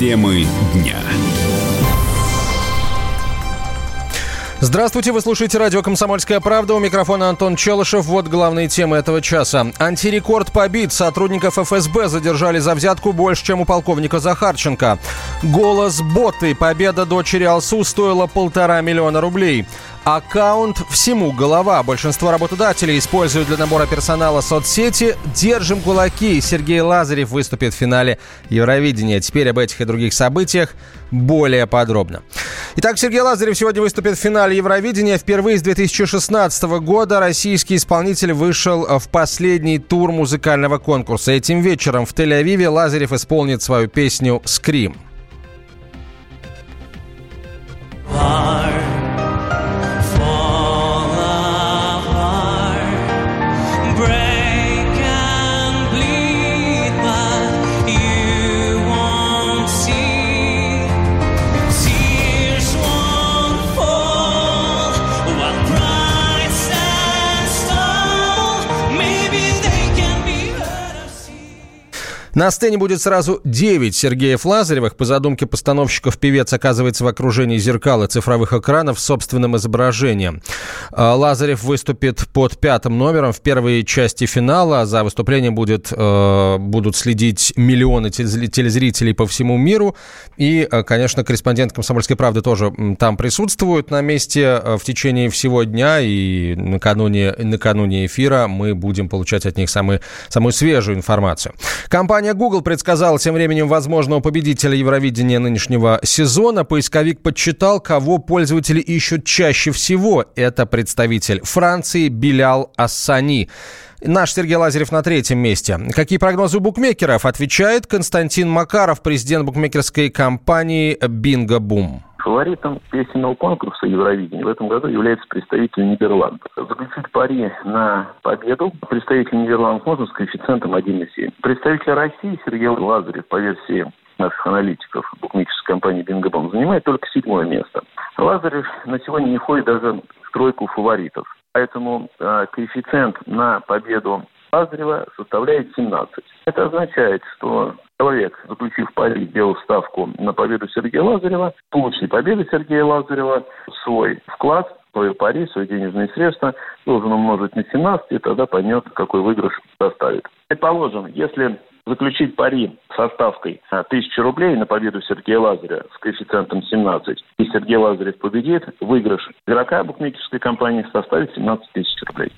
Темы дня. Здравствуйте, вы слушаете радио «Комсомольская правда». У микрофона Антон Челышев. Вот главные темы этого часа. Антирекорд побит. Сотрудников ФСБ задержали за взятку больше, чем у полковника Захарченко. Голос боты. Победа дочери Алсу стоила полтора миллиона рублей. Аккаунт «Всему голова». Большинство работодателей используют для набора персонала соцсети. Держим кулаки. Сергей Лазарев выступит в финале Евровидения. Теперь об этих и других событиях более подробно. Итак, Сергей Лазарев сегодня выступит в финале Евровидения. Впервые с 2016 года российский исполнитель вышел в последний тур музыкального конкурса. Этим вечером в Тель-Авиве Лазарев исполнит свою песню «Скрим». На сцене будет сразу 9 Сергеев Лазаревых. По задумке постановщиков певец оказывается в окружении зеркал и цифровых экранов с собственным изображением. А, Лазарев выступит под пятым номером в первой части финала. За выступлением будет, э, будут следить миллионы телезрителей по всему миру. И, э, конечно, корреспондент «Комсомольской правды» тоже там присутствует на месте э, в течение всего дня. И накануне, накануне эфира мы будем получать от них самые, самую свежую информацию. Компания Компания Google предсказала тем временем возможного победителя Евровидения нынешнего сезона. Поисковик подсчитал, кого пользователи ищут чаще всего. Это представитель Франции Билял Ассани. Наш Сергей Лазарев на третьем месте. Какие прогнозы у букмекеров? Отвечает Константин Макаров, президент букмекерской компании Бинго Бум. Фаворитом песенного конкурса Евровидения в этом году является представитель Нидерландов. Заключить пари на победу представитель Нидерландов можно с коэффициентом 1,7. Представитель России Сергей Лазарев, по версии наших аналитиков букмекерской компании Бингобом, занимает только седьмое место. Лазарев на сегодня не входит даже в тройку фаворитов. Поэтому э, коэффициент на победу Лазарева составляет 17. Это означает, что человек, заключив пари, сделал ставку на победу Сергея Лазарева, в победы Сергея Лазарева свой вклад, свою пари, свои денежные средства должен умножить на 17, и тогда поймет, какой выигрыш составит. Предположим, если заключить пари со ставкой 1000 рублей на победу Сергея Лазарева с коэффициентом 17, и Сергей Лазарев победит, выигрыш игрока букмекерской компании составит 17 тысяч рублей.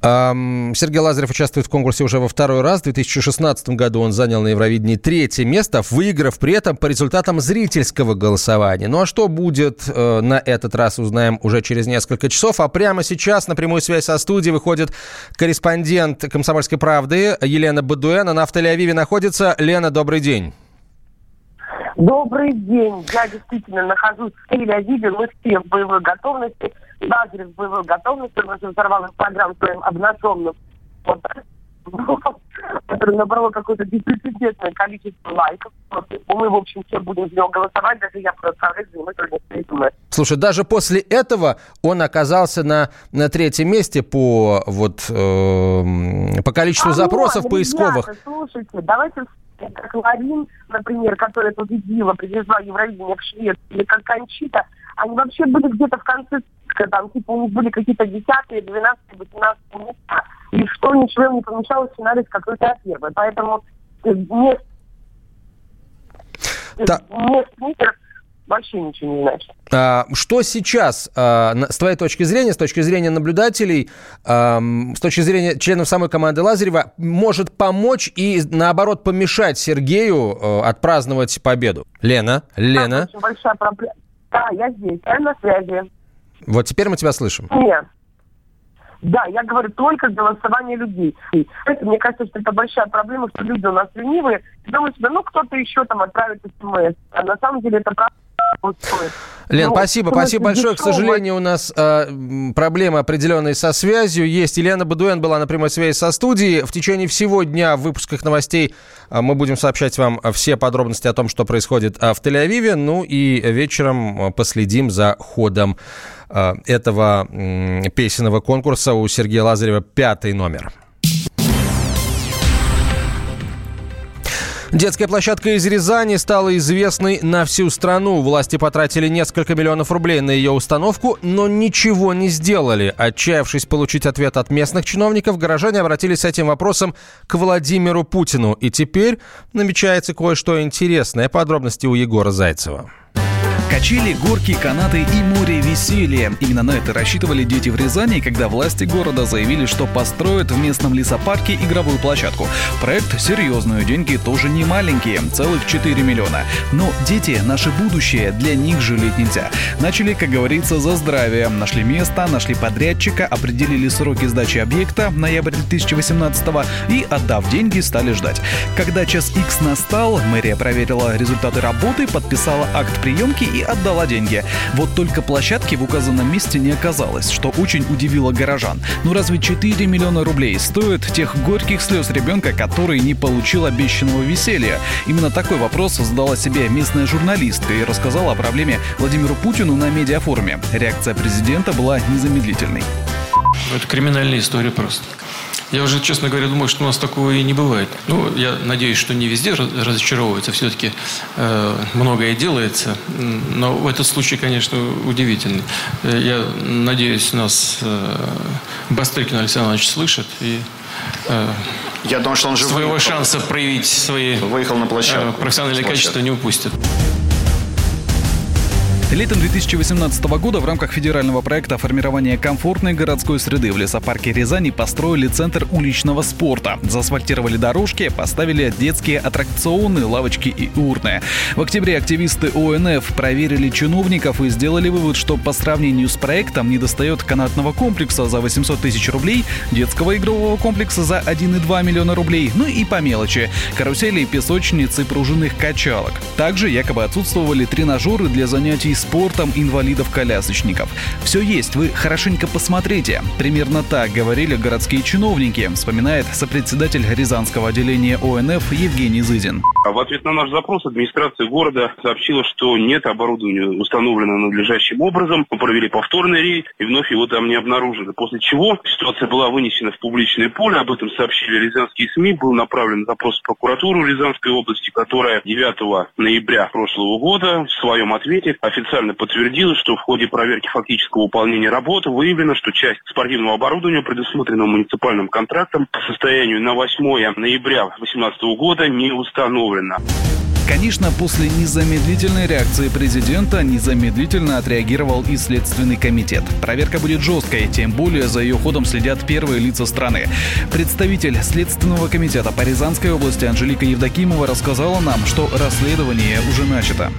Сергей Лазарев участвует в конкурсе уже во второй раз. В 2016 году он занял на Евровидении третье место, выиграв при этом по результатам зрительского голосования. Ну а что будет э, на этот раз, узнаем уже через несколько часов. А прямо сейчас на прямую связь со студией выходит корреспондент «Комсомольской правды» Елена Бадуэн. Она в Тель-Авиве находится. Лена, добрый день. Добрый день. Я действительно нахожусь в Тель-Авиве. Мы все в боевой готовности. Лазарев в боевой готовности. Он уже взорвал Инстаграм своим обнаженным который набрало какое-то беспрецедентное количество лайков. Мы, в общем, все будем за него голосовать, даже я просто мы только Слушай, даже после этого он оказался на, на третьем месте по, вот, э, по количеству а запросов ну, поисковых. Ребята, слушайте, давайте как Ларин, например, которая победила, привезла Евровидение в Швецию, или как Кончита, они вообще были где-то в конце списка, там, типа, у них были какие-то десятые, двенадцатые, восемнадцатые места, и что ничего не помешало в финале с какой-то первой. Поэтому не, да. не спикер вообще ничего не значит. А, что сейчас, а, с твоей точки зрения, с точки зрения наблюдателей, а, с точки зрения членов самой команды Лазарева, может помочь и, наоборот, помешать Сергею а, отпраздновать победу? Лена, Лена. очень большая проблема. Да, я здесь, я на связи. Вот теперь мы тебя слышим. Нет. Да, я говорю только голосование людей. Это, мне кажется, что это большая проблема, что люди у нас ленивые. Думают себе, ну, кто-то еще там отправит смс. А на самом деле это правда Лен, ну, спасибо, спасибо большое. К сожалению, у нас э, проблемы определенные со связью. Есть Елена Бадуэн была на прямой связи со студией. В течение всего дня в выпусках новостей э, мы будем сообщать вам все подробности о том, что происходит э, в Тель-Авиве. Ну и вечером последим за ходом э, этого э, песенного конкурса у Сергея Лазарева пятый номер. Детская площадка из Рязани стала известной на всю страну. Власти потратили несколько миллионов рублей на ее установку, но ничего не сделали. Отчаявшись получить ответ от местных чиновников, горожане обратились с этим вопросом к Владимиру Путину. И теперь намечается кое-что интересное. Подробности у Егора Зайцева. Качели, горки, канаты и море веселья. Именно на это рассчитывали дети в Рязани, когда власти города заявили, что построят в местном лесопарке игровую площадку. Проект серьезный, деньги тоже не маленькие, целых 4 миллиона. Но дети – наше будущее, для них жалеть нельзя. Начали, как говорится, за здравие. Нашли место, нашли подрядчика, определили сроки сдачи объекта, ноябрь 2018 и, отдав деньги, стали ждать. Когда час X настал, мэрия проверила результаты работы, подписала акт приемки и отдала деньги. Вот только площадки в указанном месте не оказалось, что очень удивило горожан. Ну разве 4 миллиона рублей стоят тех горьких слез ребенка, который не получил обещанного веселья? Именно такой вопрос задала себе местная журналистка и рассказала о проблеме Владимиру Путину на медиафоруме. Реакция президента была незамедлительной. Это криминальная история просто. Я уже, честно говоря, думаю, что у нас такого и не бывает. Ну, я надеюсь, что не везде разочаровывается. Все-таки э, многое делается. Но в этот случай, конечно, удивительный. Э, я надеюсь, нас э, Бастрыкин Александр Иванович слышит и э, я думаю, что он же своего выехал, шанса проявить свои выехал на площадку, э, профессиональные качества не упустит. Летом 2018 года в рамках федерального проекта формирования комфортной городской среды в лесопарке Рязани построили центр уличного спорта. Заасфальтировали дорожки, поставили детские аттракционы, лавочки и урны. В октябре активисты ОНФ проверили чиновников и сделали вывод, что по сравнению с проектом недостает канатного комплекса за 800 тысяч рублей, детского игрового комплекса за 1,2 миллиона рублей, ну и по мелочи – карусели, песочницы, пружинных качалок. Также якобы отсутствовали тренажеры для занятий спортом инвалидов-колясочников. Все есть, вы хорошенько посмотрите. Примерно так говорили городские чиновники, вспоминает сопредседатель Рязанского отделения ОНФ Евгений Зызин. А в ответ на наш запрос администрация города сообщила, что нет оборудования установлено надлежащим образом. Мы провели повторный рейд и вновь его там не обнаружили. После чего ситуация была вынесена в публичное поле. Об этом сообщили рязанские СМИ. Был направлен запрос в прокуратуру Рязанской области, которая 9 ноября прошлого года в своем ответе официально подтвердила, что в ходе проверки фактического выполнения работы выявлено, что часть спортивного оборудования, предусмотренного муниципальным контрактом, по состоянию на 8 ноября 2018 года не установлена. Конечно, после незамедлительной реакции президента незамедлительно отреагировал и Следственный комитет. Проверка будет жесткой, тем более за ее ходом следят первые лица страны. Представитель Следственного комитета по Рязанской области Анжелика Евдокимова рассказала нам, что расследование уже начато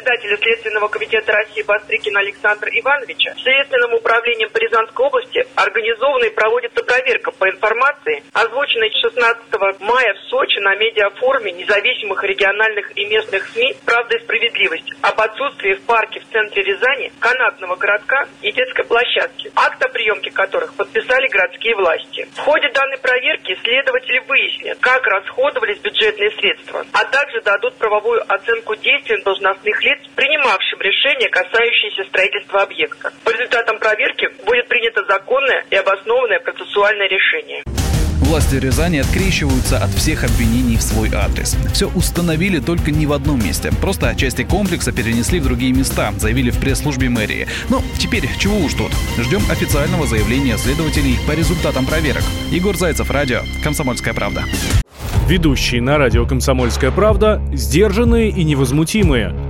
председателя Следственного комитета России Бастрыкина Александра Ивановича Следственным управлением по Рязанской области организована и проводится проверка по информации, озвученной 16 мая в Сочи на медиафоруме независимых региональных и местных СМИ «Правда и справедливость» об отсутствии в парке в центре Рязани канатного городка и детской площадки, акт о приемке которых подписали городские власти. В ходе данной проверки следователи выяснят, как расходовались бюджетные средства, а также дадут правовую оценку действий должностных лиц, принимавшим решения, касающиеся строительства объекта. По результатам проверки будет принято законное и обоснованное процессуальное решение. Власти Рязани открещиваются от всех обвинений в свой адрес. Все установили только не в одном месте. Просто части комплекса перенесли в другие места, заявили в пресс-службе мэрии. Но теперь чего уж тут. Ждем официального заявления следователей по результатам проверок. Егор Зайцев, радио «Комсомольская правда». Ведущие на радио «Комсомольская правда» сдержанные и невозмутимые.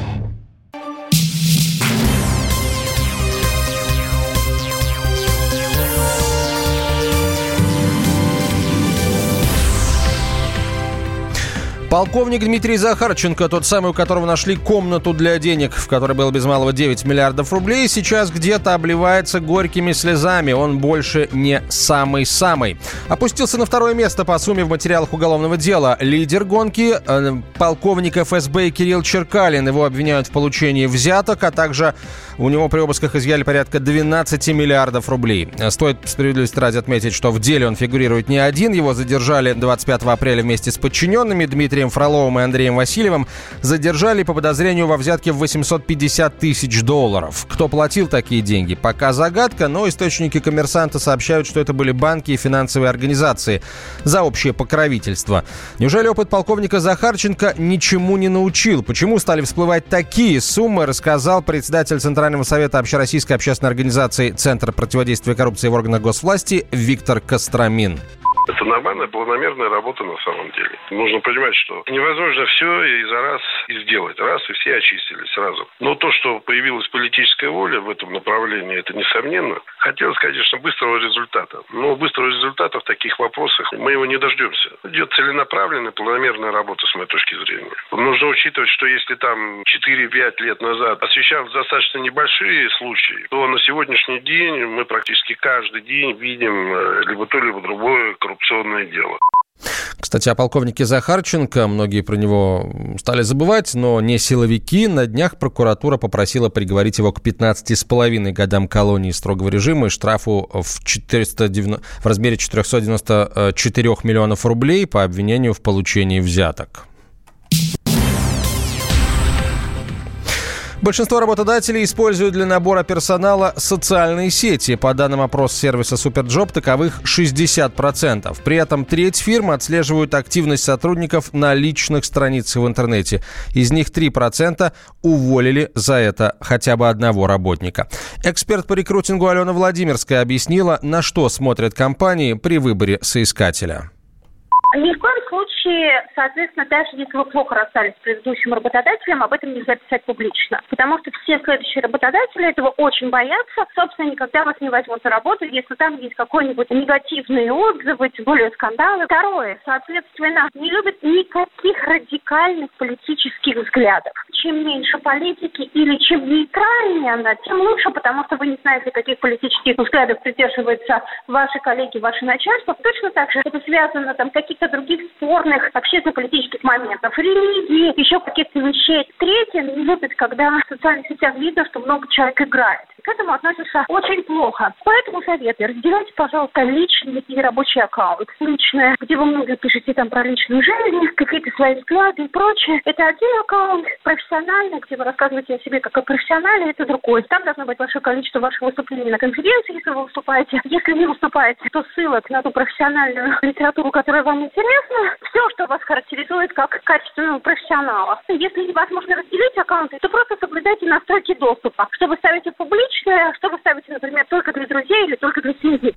Полковник Дмитрий Захарченко, тот самый, у которого нашли комнату для денег, в которой было без малого 9 миллиардов рублей, сейчас где-то обливается горькими слезами. Он больше не самый-самый. Опустился на второе место по сумме в материалах уголовного дела. Лидер гонки э, полковник ФСБ Кирилл Черкалин. Его обвиняют в получении взяток, а также у него при обысках изъяли порядка 12 миллиардов рублей. Стоит справедливости ради отметить, что в деле он фигурирует не один. Его задержали 25 апреля вместе с подчиненными. Дмитрий Дмитрием Фроловым и Андреем Васильевым задержали по подозрению во взятке в 850 тысяч долларов. Кто платил такие деньги, пока загадка, но источники коммерсанта сообщают, что это были банки и финансовые организации за общее покровительство. Неужели опыт полковника Захарченко ничему не научил? Почему стали всплывать такие суммы, рассказал председатель Центрального совета Общероссийской общественной организации Центр противодействия коррупции в органах госвласти Виктор Костромин. Это нормальная, планомерная работа на самом деле. Нужно понимать, что невозможно все и за раз и сделать. Раз и все очистили сразу. Но то, что появилась политическая воля в этом направлении, это несомненно. Хотелось, конечно, быстрого результата. Но быстрого результата в таких вопросах мы его не дождемся. Идет целенаправленная, планомерная работа с моей точки зрения. Нужно учитывать, что если там 4-5 лет назад освещались достаточно небольшие случаи, то на сегодняшний день мы практически каждый день видим э, либо то, либо другое коррупционное дело. Кстати, о полковнике Захарченко многие про него стали забывать, но не силовики. На днях прокуратура попросила приговорить его к 15,5 годам колонии строгого режима и штрафу в, 490, в размере 494 миллионов рублей по обвинению в получении взяток. Большинство работодателей используют для набора персонала социальные сети. По данным опроса сервиса Superjob, таковых 60%. При этом треть фирм отслеживают активность сотрудников на личных страницах в интернете. Из них 3% уволили за это хотя бы одного работника. Эксперт по рекрутингу Алена Владимирская объяснила, на что смотрят компании при выборе соискателя. Ни в коем случае, соответственно, даже если вы плохо расстались с предыдущим работодателем, об этом нельзя писать публично. Потому что все следующие работодатели этого очень боятся. Собственно, никогда вас не возьмут на работу, если там есть какой-нибудь негативные отзывы, тем более скандалы. Второе, соответственно, не любят никаких радикальных политических взглядов. Чем меньше политики или чем нейтральнее она, тем лучше, потому что вы не знаете, каких политических взглядов придерживаются ваши коллеги, ваше начальство. Точно так же это связано там каких-то других спорных общественно-политических моментов, религии, еще каких-то вещей. Третье, не любит, когда в социальных сетях видно, что много человек играет. К этому относятся очень плохо. Поэтому советую, разделяйте, пожалуйста, личный и рабочий аккаунт. Личное, где вы много пишете там про личную жизнь, какие-то свои взгляды и прочее. Это один аккаунт. Профессиональный, где вы рассказываете о себе как о профессионале, это другой. Там должно быть большое количество ваших выступлений на конференции, если вы выступаете. Если не выступаете, то ссылок на ту профессиональную литературу, которая вам интересно, все, что вас характеризует как качественного профессионала. Если невозможно разделить аккаунты, то просто соблюдайте настройки доступа. Что вы ставите публичное, что вы ставите, например, только для друзей или только для семьи.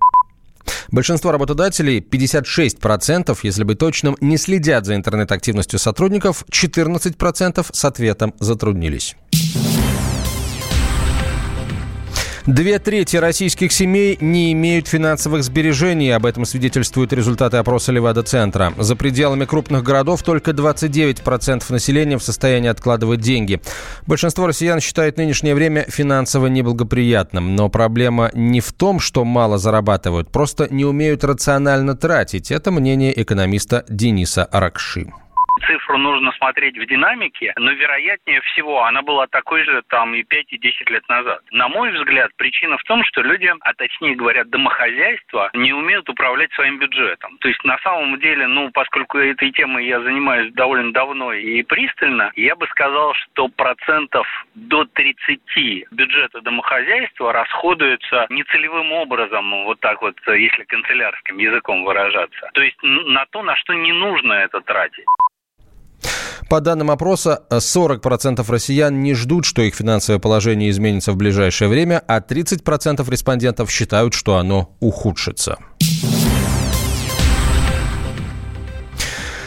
Большинство работодателей, 56%, если быть точным, не следят за интернет-активностью сотрудников, 14% с ответом затруднились. Две трети российских семей не имеют финансовых сбережений. Об этом свидетельствуют результаты опроса Левада-центра. За пределами крупных городов только 29% населения в состоянии откладывать деньги. Большинство россиян считает нынешнее время финансово неблагоприятным. Но проблема не в том, что мало зарабатывают, просто не умеют рационально тратить. Это мнение экономиста Дениса Аракши цифру нужно смотреть в динамике, но вероятнее всего она была такой же там и 5, и 10 лет назад. На мой взгляд, причина в том, что люди, а точнее говоря, домохозяйства, не умеют управлять своим бюджетом. То есть на самом деле, ну, поскольку этой темой я занимаюсь довольно давно и пристально, я бы сказал, что процентов до 30 бюджета домохозяйства расходуется нецелевым образом, вот так вот, если канцелярским языком выражаться. То есть на то, на что не нужно это тратить. По данным опроса, 40% россиян не ждут, что их финансовое положение изменится в ближайшее время, а 30% респондентов считают, что оно ухудшится.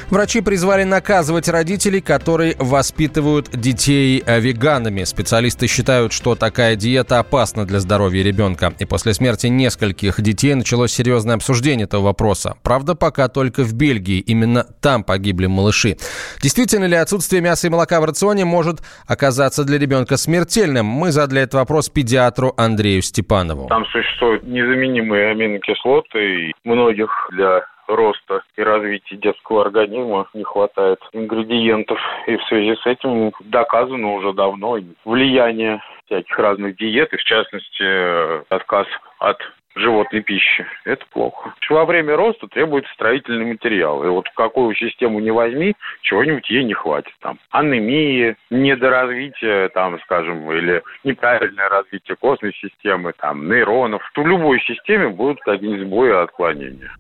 Врачи призвали наказывать родителей, которые воспитывают детей э, веганами. Специалисты считают, что такая диета опасна для здоровья ребенка. И после смерти нескольких детей началось серьезное обсуждение этого вопроса. Правда, пока только в Бельгии. Именно там погибли малыши. Действительно ли отсутствие мяса и молока в рационе может оказаться для ребенка смертельным? Мы задали этот вопрос педиатру Андрею Степанову. Там существуют незаменимые аминокислоты, и многих для роста и развития детского организма не хватает ингредиентов. И в связи с этим доказано уже давно влияние всяких разных диет, и в частности отказ от животной пищи. Это плохо. Во время роста требуется строительный материал. И вот какую систему не возьми, чего-нибудь ей не хватит. Там анемия, недоразвитие, там, скажем, или неправильное развитие костной системы, там, нейронов. В любой системе будут какие-нибудь сбои и отклонения.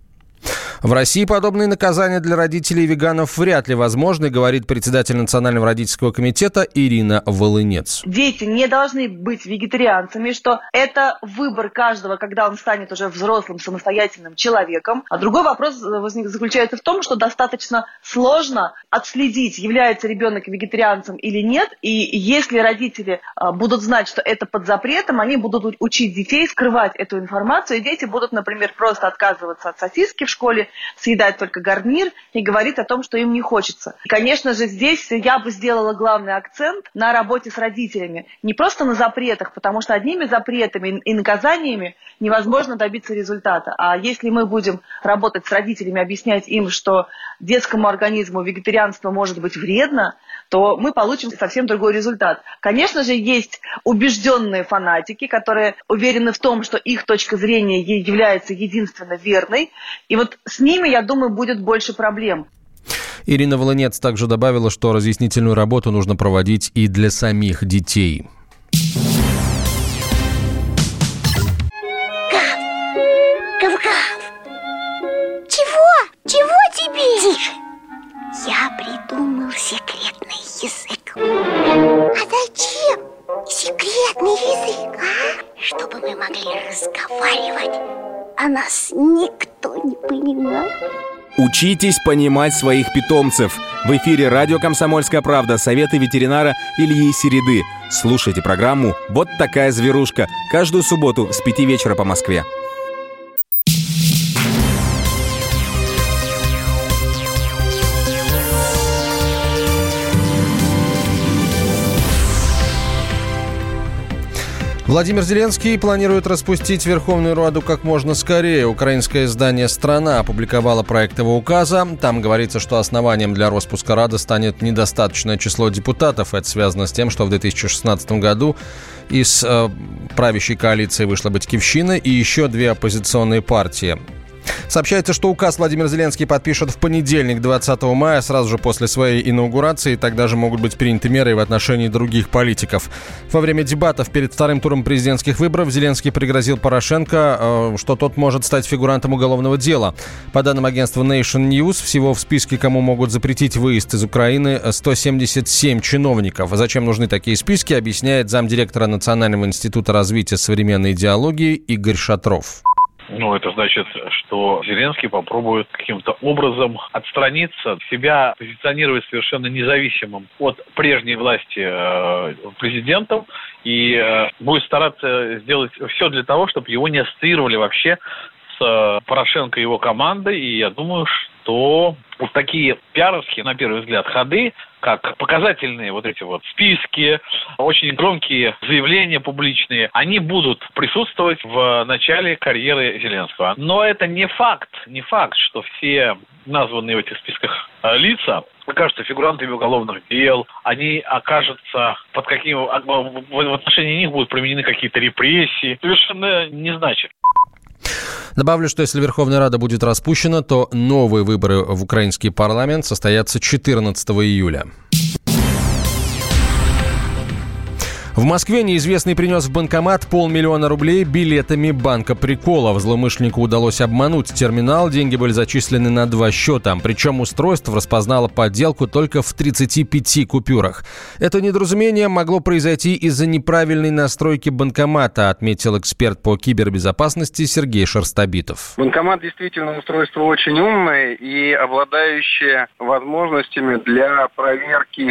В России подобные наказания для родителей веганов вряд ли возможны, говорит председатель Национального родительского комитета Ирина Волынец. Дети не должны быть вегетарианцами, что это выбор каждого, когда он станет уже взрослым, самостоятельным человеком. А другой вопрос заключается в том, что достаточно сложно отследить, является ребенок вегетарианцем или нет. И если родители а, будут знать, что это под запретом, они будут учить детей скрывать эту информацию, и дети будут, например, просто отказываться от сосиски в школе съедать только гарнир и говорит о том, что им не хочется. И, конечно же, здесь я бы сделала главный акцент на работе с родителями. Не просто на запретах, потому что одними запретами и наказаниями невозможно добиться результата. А если мы будем работать с родителями, объяснять им, что детскому организму вегетарианство может быть вредно, то мы получим совсем другой результат. Конечно же, есть убежденные фанатики, которые уверены в том, что их точка зрения является единственно верной. И вот с ними, я думаю, будет больше проблем. Ирина Волынец также добавила, что разъяснительную работу нужно проводить и для самих детей. Чего? Чего тебе? Тише. Я придумал секретный язык. А зачем секретный язык, а? Чтобы мы могли разговаривать, а нас никто не понимает. Учитесь понимать своих питомцев. В эфире радио «Комсомольская правда» советы ветеринара Ильи Середы. Слушайте программу «Вот такая зверушка» каждую субботу с 5 вечера по Москве. Владимир Зеленский планирует распустить Верховную Раду как можно скорее. Украинское издание «Страна» опубликовало проект его указа. Там говорится, что основанием для распуска Рады станет недостаточное число депутатов. Это связано с тем, что в 2016 году из э, правящей коалиции вышла Батькивщина и еще две оппозиционные партии. Сообщается, что указ Владимир Зеленский подпишет в понедельник, 20 мая, сразу же после своей инаугурации. Тогда же могут быть приняты меры в отношении других политиков. Во время дебатов перед вторым туром президентских выборов Зеленский пригрозил Порошенко, э, что тот может стать фигурантом уголовного дела. По данным агентства Nation News, всего в списке, кому могут запретить выезд из Украины, 177 чиновников. Зачем нужны такие списки, объясняет замдиректора Национального института развития современной идеологии Игорь Шатров. Ну, это значит, что Зеленский попробует каким-то образом отстраниться, себя позиционировать совершенно независимым от прежней власти э, президентом. И э, будет стараться сделать все для того, чтобы его не ассоциировали вообще э, Порошенко и его командой. И я думаю, что вот такие пиаровские, на первый взгляд, ходы, как показательные вот эти вот списки, очень громкие заявления публичные, они будут присутствовать в начале карьеры Зеленского. Но это не факт, не факт, что все названные в этих списках э, лица окажутся фигурантами уголовных дел, они окажутся под каким в отношении них будут применены какие-то репрессии, совершенно не значит. Добавлю, что если Верховная Рада будет распущена, то новые выборы в украинский парламент состоятся 14 июля. В Москве неизвестный принес в банкомат полмиллиона рублей билетами банка приколов. Злоумышленнику удалось обмануть терминал, деньги были зачислены на два счета. Причем устройство распознало подделку только в 35 купюрах. Это недоразумение могло произойти из-за неправильной настройки банкомата, отметил эксперт по кибербезопасности Сергей Шерстобитов. Банкомат действительно устройство очень умное и обладающее возможностями для проверки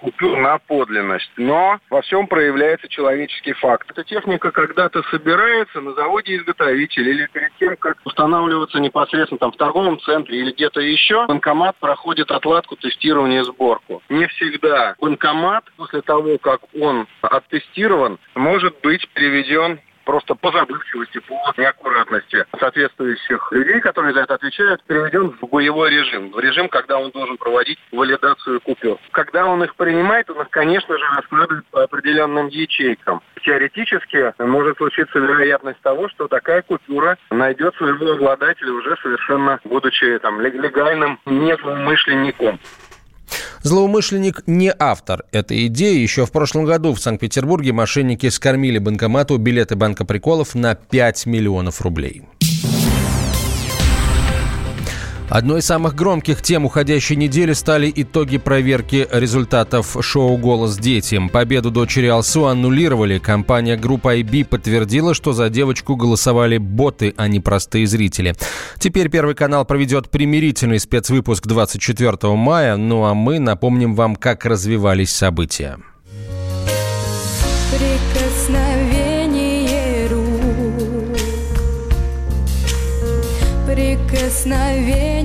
купюр на подлинность. Но во всем проявляется человеческий факт. Эта техника когда-то собирается на заводе-изготовитель или перед тем, как устанавливаться непосредственно там в торговом центре или где-то еще, банкомат проходит отладку, тестирование, сборку. Не всегда банкомат после того, как он оттестирован, может быть переведен просто по забывчивости, по неаккуратности соответствующих людей, которые за это отвечают, переведен в боевой режим, в режим, когда он должен проводить валидацию купюр. Когда он их принимает, он их, конечно же, раскладывает по определенным ячейкам. Теоретически может случиться вероятность того, что такая купюра найдет своего обладателя уже совершенно будучи там легальным незлоумышленником. Злоумышленник не автор этой идеи. Еще в прошлом году в Санкт-Петербурге мошенники скормили банкомату билеты банка приколов на 5 миллионов рублей. Одной из самых громких тем уходящей недели стали итоги проверки результатов шоу «Голос детям». Победу дочери Алсу аннулировали. Компания группа IB подтвердила, что за девочку голосовали боты, а не простые зрители. Теперь Первый канал проведет примирительный спецвыпуск 24 мая. Ну а мы напомним вам, как развивались события. прикосновение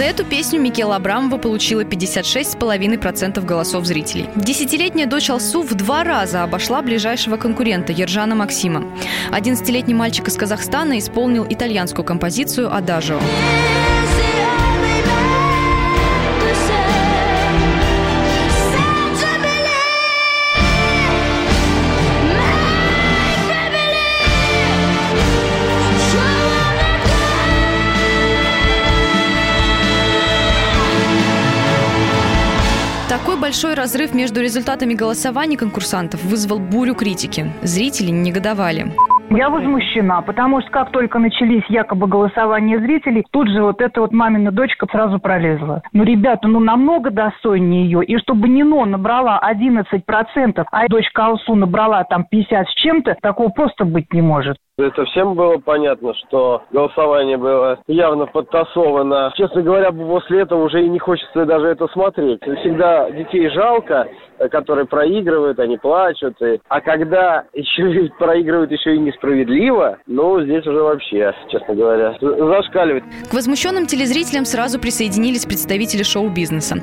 За эту песню Микела Абрамова получила 56,5% голосов зрителей. Десятилетняя дочь Алсу в два раза обошла ближайшего конкурента Ержана Максима. 11-летний мальчик из Казахстана исполнил итальянскую композицию «Адажио». Большой разрыв между результатами голосований конкурсантов вызвал бурю критики. Зрители негодовали. Я возмущена, потому что как только начались якобы голосования зрителей, тут же вот эта вот мамина дочка сразу пролезла. Ну, ребята, ну намного достойнее ее. И чтобы Нино набрала 11%, а дочка Алсу набрала там 50 с чем-то, такого просто быть не может. Это всем было понятно, что голосование было явно подтасовано. Честно говоря, после этого уже и не хочется даже это смотреть. Всегда детей жалко, которые проигрывают, они плачут. И... А когда еще и проигрывают еще и несправедливо, ну, здесь уже вообще, честно говоря, зашкаливает. К возмущенным телезрителям сразу присоединились представители шоу-бизнеса.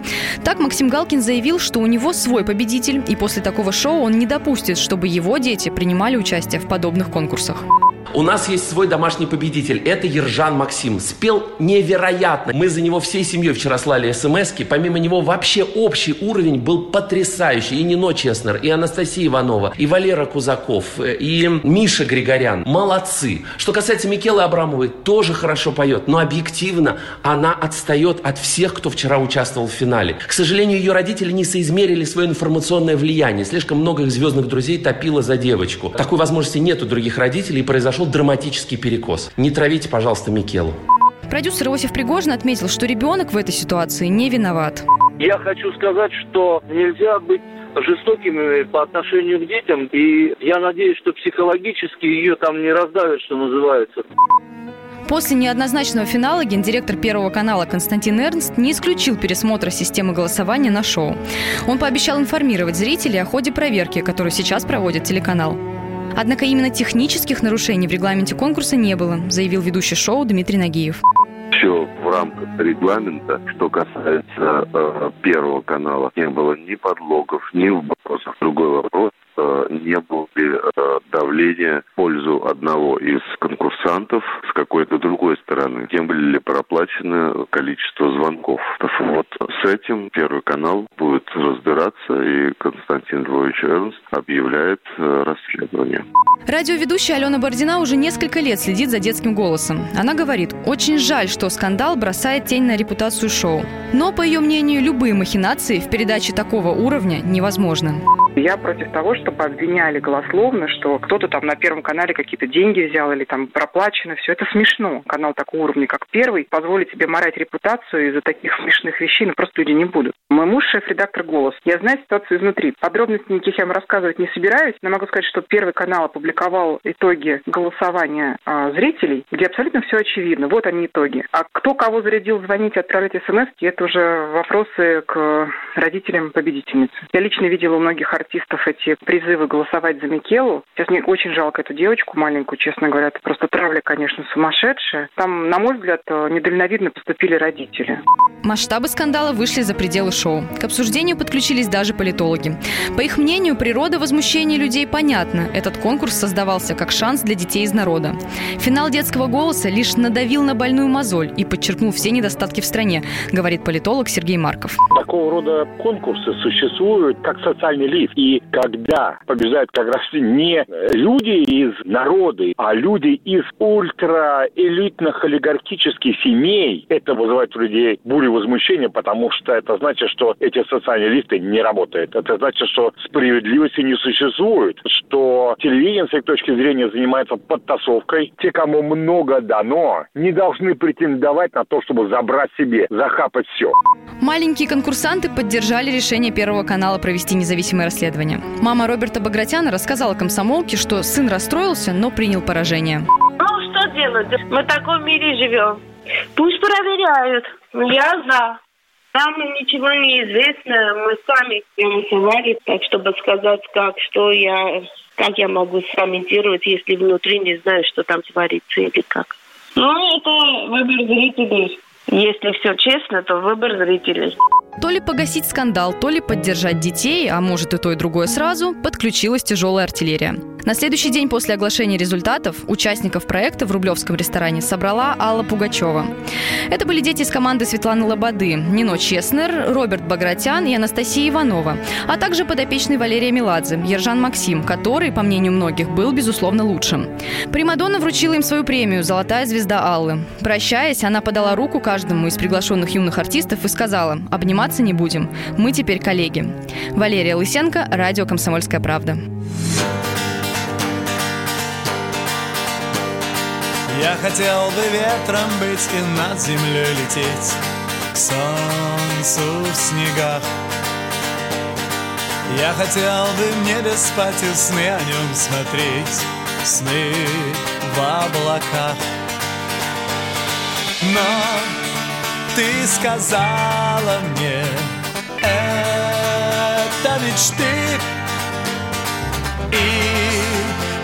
Так Максим Галкин заявил, что у него свой победитель, и после такого шоу он не допустит, чтобы его дети принимали участие в подобных конкурсах. У нас есть свой домашний победитель. Это Ержан Максим. Спел невероятно. Мы за него всей семьей вчера слали смс -ки. Помимо него вообще общий уровень был потрясающий. И Нино Честнер, и Анастасия Иванова, и Валера Кузаков, и Миша Григорян. Молодцы. Что касается Микелы Абрамовой, тоже хорошо поет. Но объективно она отстает от всех, кто вчера участвовал в финале. К сожалению, ее родители не соизмерили свое информационное влияние. Слишком много их звездных друзей топило за девочку. Такой возможности нет у других родителей, и произошел драматический перекос. Не травите, пожалуйста, Микелу. Продюсер Иосиф Пригожин отметил, что ребенок в этой ситуации не виноват. Я хочу сказать, что нельзя быть жестокими по отношению к детям, и я надеюсь, что психологически ее там не раздавят, что называется. После неоднозначного финала гендиректор Первого канала Константин Эрнст не исключил пересмотра системы голосования на шоу. Он пообещал информировать зрителей о ходе проверки, которую сейчас проводит телеканал. Однако именно технических нарушений в регламенте конкурса не было, заявил ведущий шоу Дмитрий Нагиев. Все в рамках регламента, что касается э, Первого канала, не было ни подлогов, ни вопросов. Другой вопрос, э, не было ли э, заявление в пользу одного из конкурсантов с какой-то другой стороны. Тем были ли проплачено количество звонков. Вот с этим Первый канал будет разбираться, и Константин Львович Эрнст объявляет э, расследование. Радиоведущая Алена Бородина уже несколько лет следит за детским голосом. Она говорит, очень жаль, что скандал бросает тень на репутацию шоу. Но, по ее мнению, любые махинации в передаче такого уровня невозможны. Я против того, чтобы обвиняли голословно, что кто-то там на Первом канале какие-то деньги взял или там проплачено. Все это смешно. Канал такого уровня, как Первый, позволит себе морать репутацию из-за таких смешных вещей, ну просто люди не будут. Мой муж шеф-редактор «Голос». Я знаю ситуацию изнутри. Подробностей никаких я вам рассказывать не собираюсь, но могу сказать, что Первый канал опубликовал итоги голосования а, зрителей, где абсолютно все очевидно. Вот они итоги. А кто кого зарядил звонить, отправлять смс, это уже вопросы к родителям победительницы. Я лично видела у многих артистов эти призывы голосовать за Микелу. Сейчас мне очень жалко эту девочку маленькую, честно говоря. Это просто травля, конечно, сумасшедшая. Там, на мой взгляд, недальновидно поступили родители. Масштабы скандала вышли за пределы шоу. К обсуждению подключились даже политологи. По их мнению, природа возмущения людей понятна. Этот конкурс создавался как шанс для детей из народа. Финал детского голоса лишь надавил на больную мозоль и подчеркнул все недостатки в стране, говорит политолог Сергей Марков. Такого рода конкурсы существуют как социальный лифт. И когда побеждают как раз не люди из народа, а люди из ультраэлитных олигархических семей, это вызывает у людей бурю возмущения, потому что это значит, что эти социальные лифты не работают. Это значит, что справедливости не существует, что телевидение, с их точки зрения, занимается подтасовкой. Те, кому много дано, не должны претендовать на то, чтобы забрать себе, захапать все. Маленькие конкурсанты поддержали решение Первого канала провести независимое расследование. Мама Роберта Багратяна рассказала комсомолке, что сын расстроился, но принял поражение. Ну, что делать? Мы в таком мире живем. Пусть проверяют. Я за. Нам ничего не известно. Мы сами голосовали, так чтобы сказать, как, что я, как я могу скомментировать, если внутри не знаю, что там творится или как. Ну, это выбор зрителей. Если все честно, то выбор зрителей. То ли погасить скандал, то ли поддержать детей, а может и то, и другое сразу, подключилась тяжелая артиллерия. На следующий день после оглашения результатов участников проекта в Рублевском ресторане собрала Алла Пугачева. Это были дети из команды Светланы Лободы, Нино Чеснер, Роберт Багратян и Анастасия Иванова, а также подопечный Валерия Меладзе, Ержан Максим, который, по мнению многих, был, безусловно, лучшим. Примадонна вручила им свою премию «Золотая звезда Аллы». Прощаясь, она подала руку каждому из приглашенных юных артистов и сказала «Обниматься не будем, мы теперь коллеги». Валерия Лысенко, радио «Комсомольская правда». Я хотел бы ветром быть и над землей лететь. К солнцу в снегах. Я хотел бы в небе спать и сны о нем смотреть. Сны в облаках. Но ты сказала мне Это мечты. И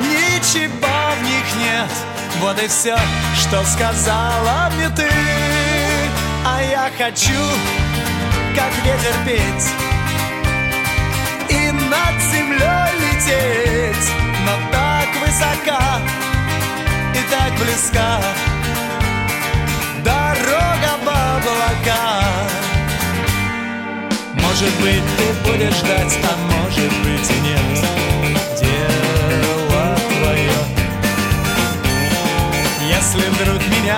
ничего в них нет. Вот и все, что сказала мне ты. А я хочу, как ветер петь И над землей лететь. Но так высока и так близка облака. Может быть, ты будешь ждать, а может быть и нет. Дело твое. Если вдруг меня